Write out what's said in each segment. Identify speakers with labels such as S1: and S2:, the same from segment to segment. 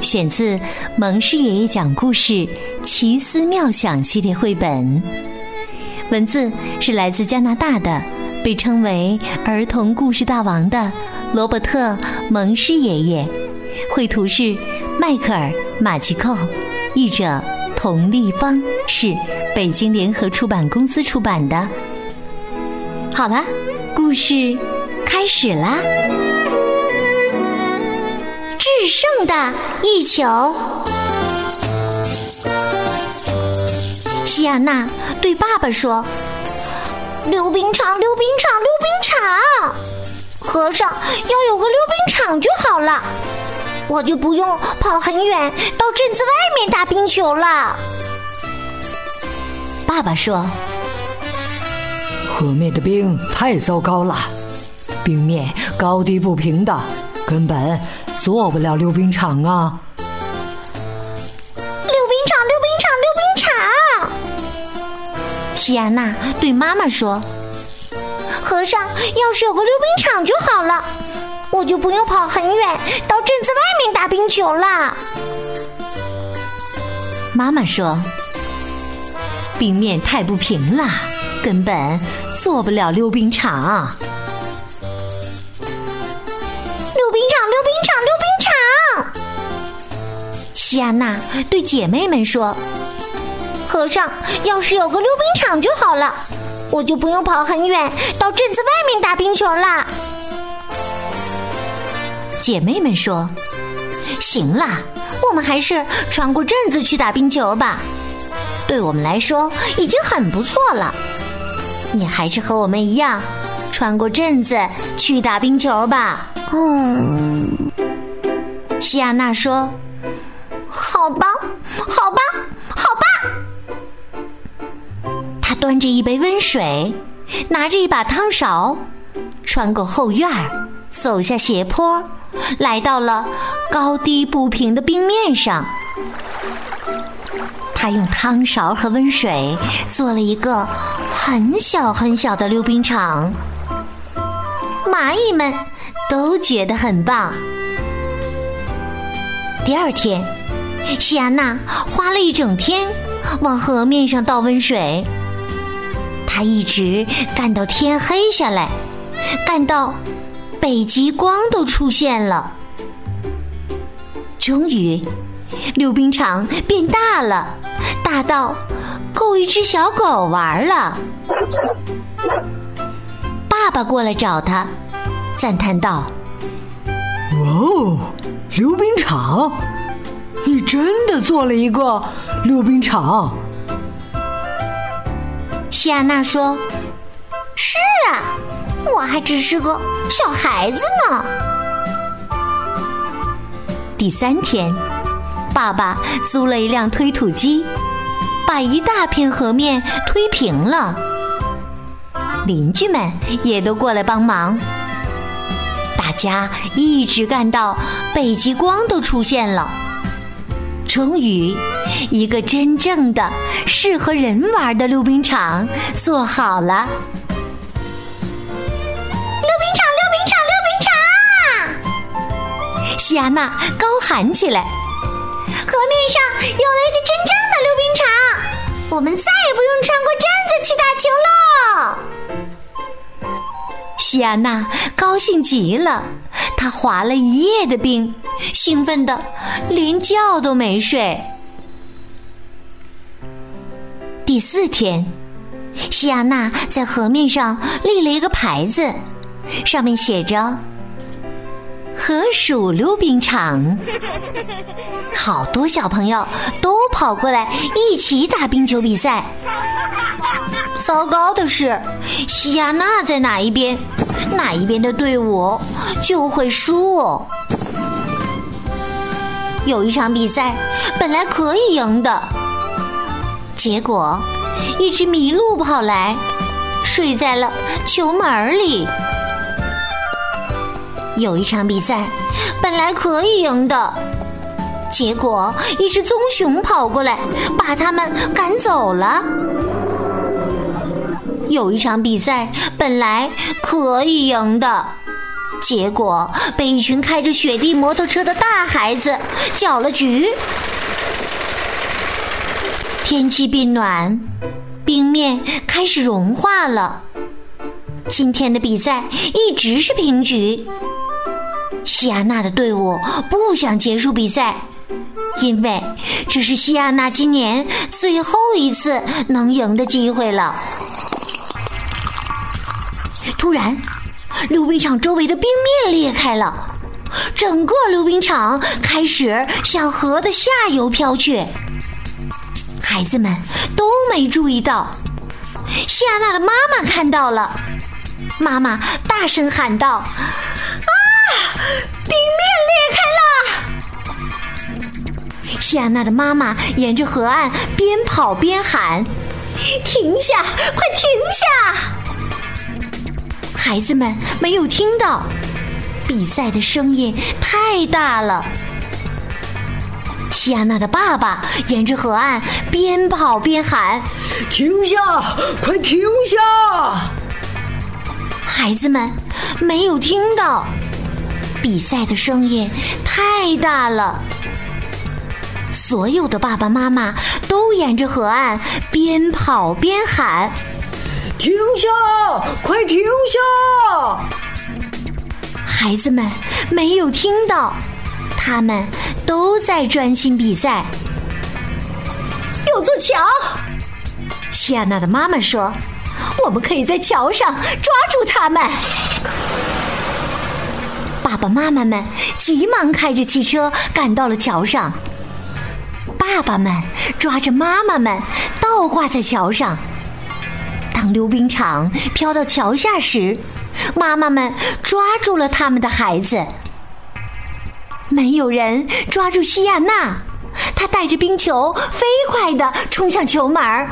S1: 选自蒙氏爷爷讲故事《奇思妙想》系列绘本，文字是来自加拿大的。被称为儿童故事大王的罗伯特·蒙氏爷爷，绘图是迈克尔·马奇寇，译者童丽芳，是北京联合出版公司出版的。好了，故事开始啦！制胜的一球，希亚娜对爸爸说。溜冰场，溜冰场，溜冰场！和尚要有个溜冰场就好了，我就不用跑很远到镇子外面打冰球了。爸爸说：“
S2: 河面的冰太糟糕了，冰面高低不平的，根本做不了溜冰场啊。”
S1: 溜冰场，溜冰场，溜冰场希亚娜对妈妈说：“和尚要是有个溜冰场就好了，我就不用跑很远到镇子外面打冰球了。”妈妈说：“冰面太不平了，根本做不了溜冰场。”场！希亚娜对姐妹们说。和尚要是有个溜冰场就好了，我就不用跑很远到镇子外面打冰球啦。姐妹们说：“行啦，我们还是穿过镇子去打冰球吧。对我们来说已经很不错了。你还是和我们一样，穿过镇子去打冰球吧。”嗯，西亚娜说：“好吧，好吧。”好吧。他端着一杯温水，拿着一把汤勺，穿过后院儿，走下斜坡，来到了高低不平的冰面上。他用汤勺和温水做了一个很小很小的溜冰场，蚂蚁们都觉得很棒。第二天，希亚娜花了一整天往河面上倒温水。她一直干到天黑下来，干到北极光都出现了。终于，溜冰场变大了，大到够一只小狗玩了。爸爸过来找他，赞叹道：“
S2: 哇哦，溜冰场！真的做了一个溜冰场！”
S1: 希亚娜说：“是啊，我还只是个小孩子呢。”第三天，爸爸租了一辆推土机，把一大片河面推平了。邻居们也都过来帮忙，大家一直干到北极光都出现了。终于，一个真正的适合人玩的溜冰场做好了。溜冰场，溜冰场，溜冰场！希安娜高喊起来：“河面上有了一个真正的溜冰场，我们再也不用穿过镇子去打球喽！”希安娜高兴极了。他滑了一夜的冰，兴奋的连觉都没睡。第四天，西亚娜在河面上立了一个牌子，上面写着“河鼠溜冰场”。好多小朋友都跑过来一起打冰球比赛。糟糕的是，西亚娜在哪一边？哪一边的队伍就会输。有一场比赛本来可以赢的，结果一只麋鹿跑来，睡在了球门里。有一场比赛，本来可以赢的，结果一只棕熊跑过来，把他们赶走了。有一场比赛，本来可以赢的，结果被一群开着雪地摩托车的大孩子搅了局。天气变暖，冰面开始融化了。今天的比赛一直是平局。西亚娜的队伍不想结束比赛，因为这是西亚娜今年最后一次能赢的机会了。突然，溜冰场周围的冰面裂开了，整个溜冰场开始向河的下游飘去。孩子们都没注意到，谢安娜的妈妈看到了，妈妈大声喊道。啊冰面裂开了！谢安娜的妈妈沿着河岸边跑边喊：“停下！快停下！”孩子们没有听到，比赛的声音太大了。希亚娜的爸爸沿着河岸边跑边喊：“
S2: 停下！快停下！”
S1: 孩子们没有听到。比赛的声音太大了，所有的爸爸妈妈都沿着河岸边跑边喊：“
S2: 停下！快停下！”
S1: 孩子们没有听到，他们都在专心比赛。有座桥，希亚娜的妈妈说：“我们可以在桥上抓住他们。”爸爸妈妈们急忙开着汽车赶到了桥上。爸爸们抓着妈妈们倒挂在桥上。溜冰场飘到桥下时，妈妈们抓住了他们的孩子。没有人抓住西亚娜，她带着冰球飞快地冲向球门儿。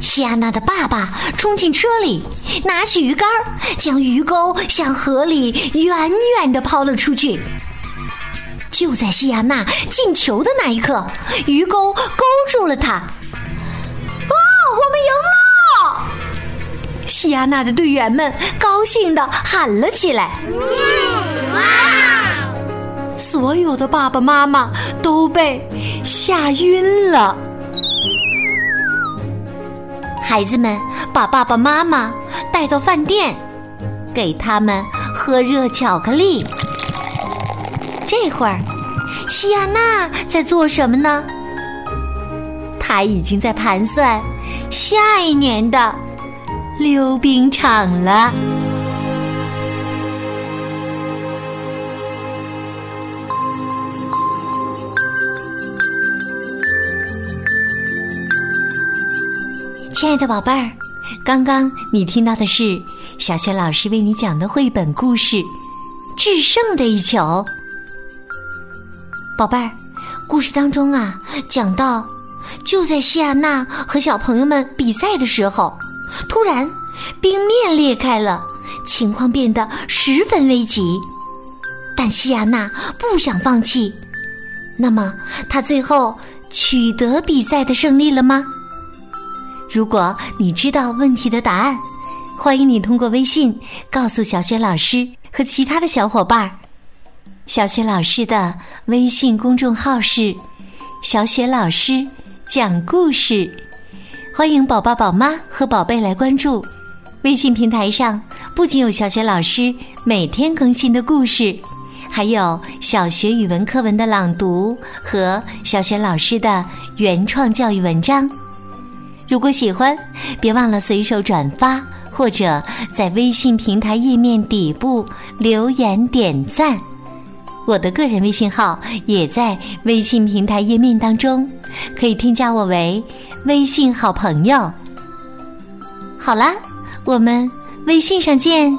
S1: 希亚娜的爸爸冲进车里，拿起鱼竿，将鱼钩向河里远远的抛了出去。就在西亚娜进球的那一刻，鱼钩勾住了他。亚娜的队员们高兴的喊了起来。哇！所有的爸爸妈妈都被吓晕了。孩子们把爸爸妈妈带到饭店，给他们喝热巧克力。这会儿，西亚娜在做什么呢？她已经在盘算下一年的溜冰场了。亲爱的宝贝儿，刚刚你听到的是小雪老师为你讲的绘本故事《制胜的一球》。宝贝儿，故事当中啊，讲到就在希亚娜和小朋友们比赛的时候，突然冰面裂开了，情况变得十分危急。但西亚娜不想放弃，那么她最后取得比赛的胜利了吗？如果你知道问题的答案，欢迎你通过微信告诉小雪老师和其他的小伙伴。小雪老师的微信公众号是“小雪老师讲故事”，欢迎宝宝、宝妈和宝贝来关注。微信平台上不仅有小雪老师每天更新的故事，还有小学语文课文的朗读和小雪老师的原创教育文章。如果喜欢，别忘了随手转发，或者在微信平台页面底部留言点赞。我的个人微信号也在微信平台页面当中，可以添加我为微信好朋友。好啦，我们微信上见。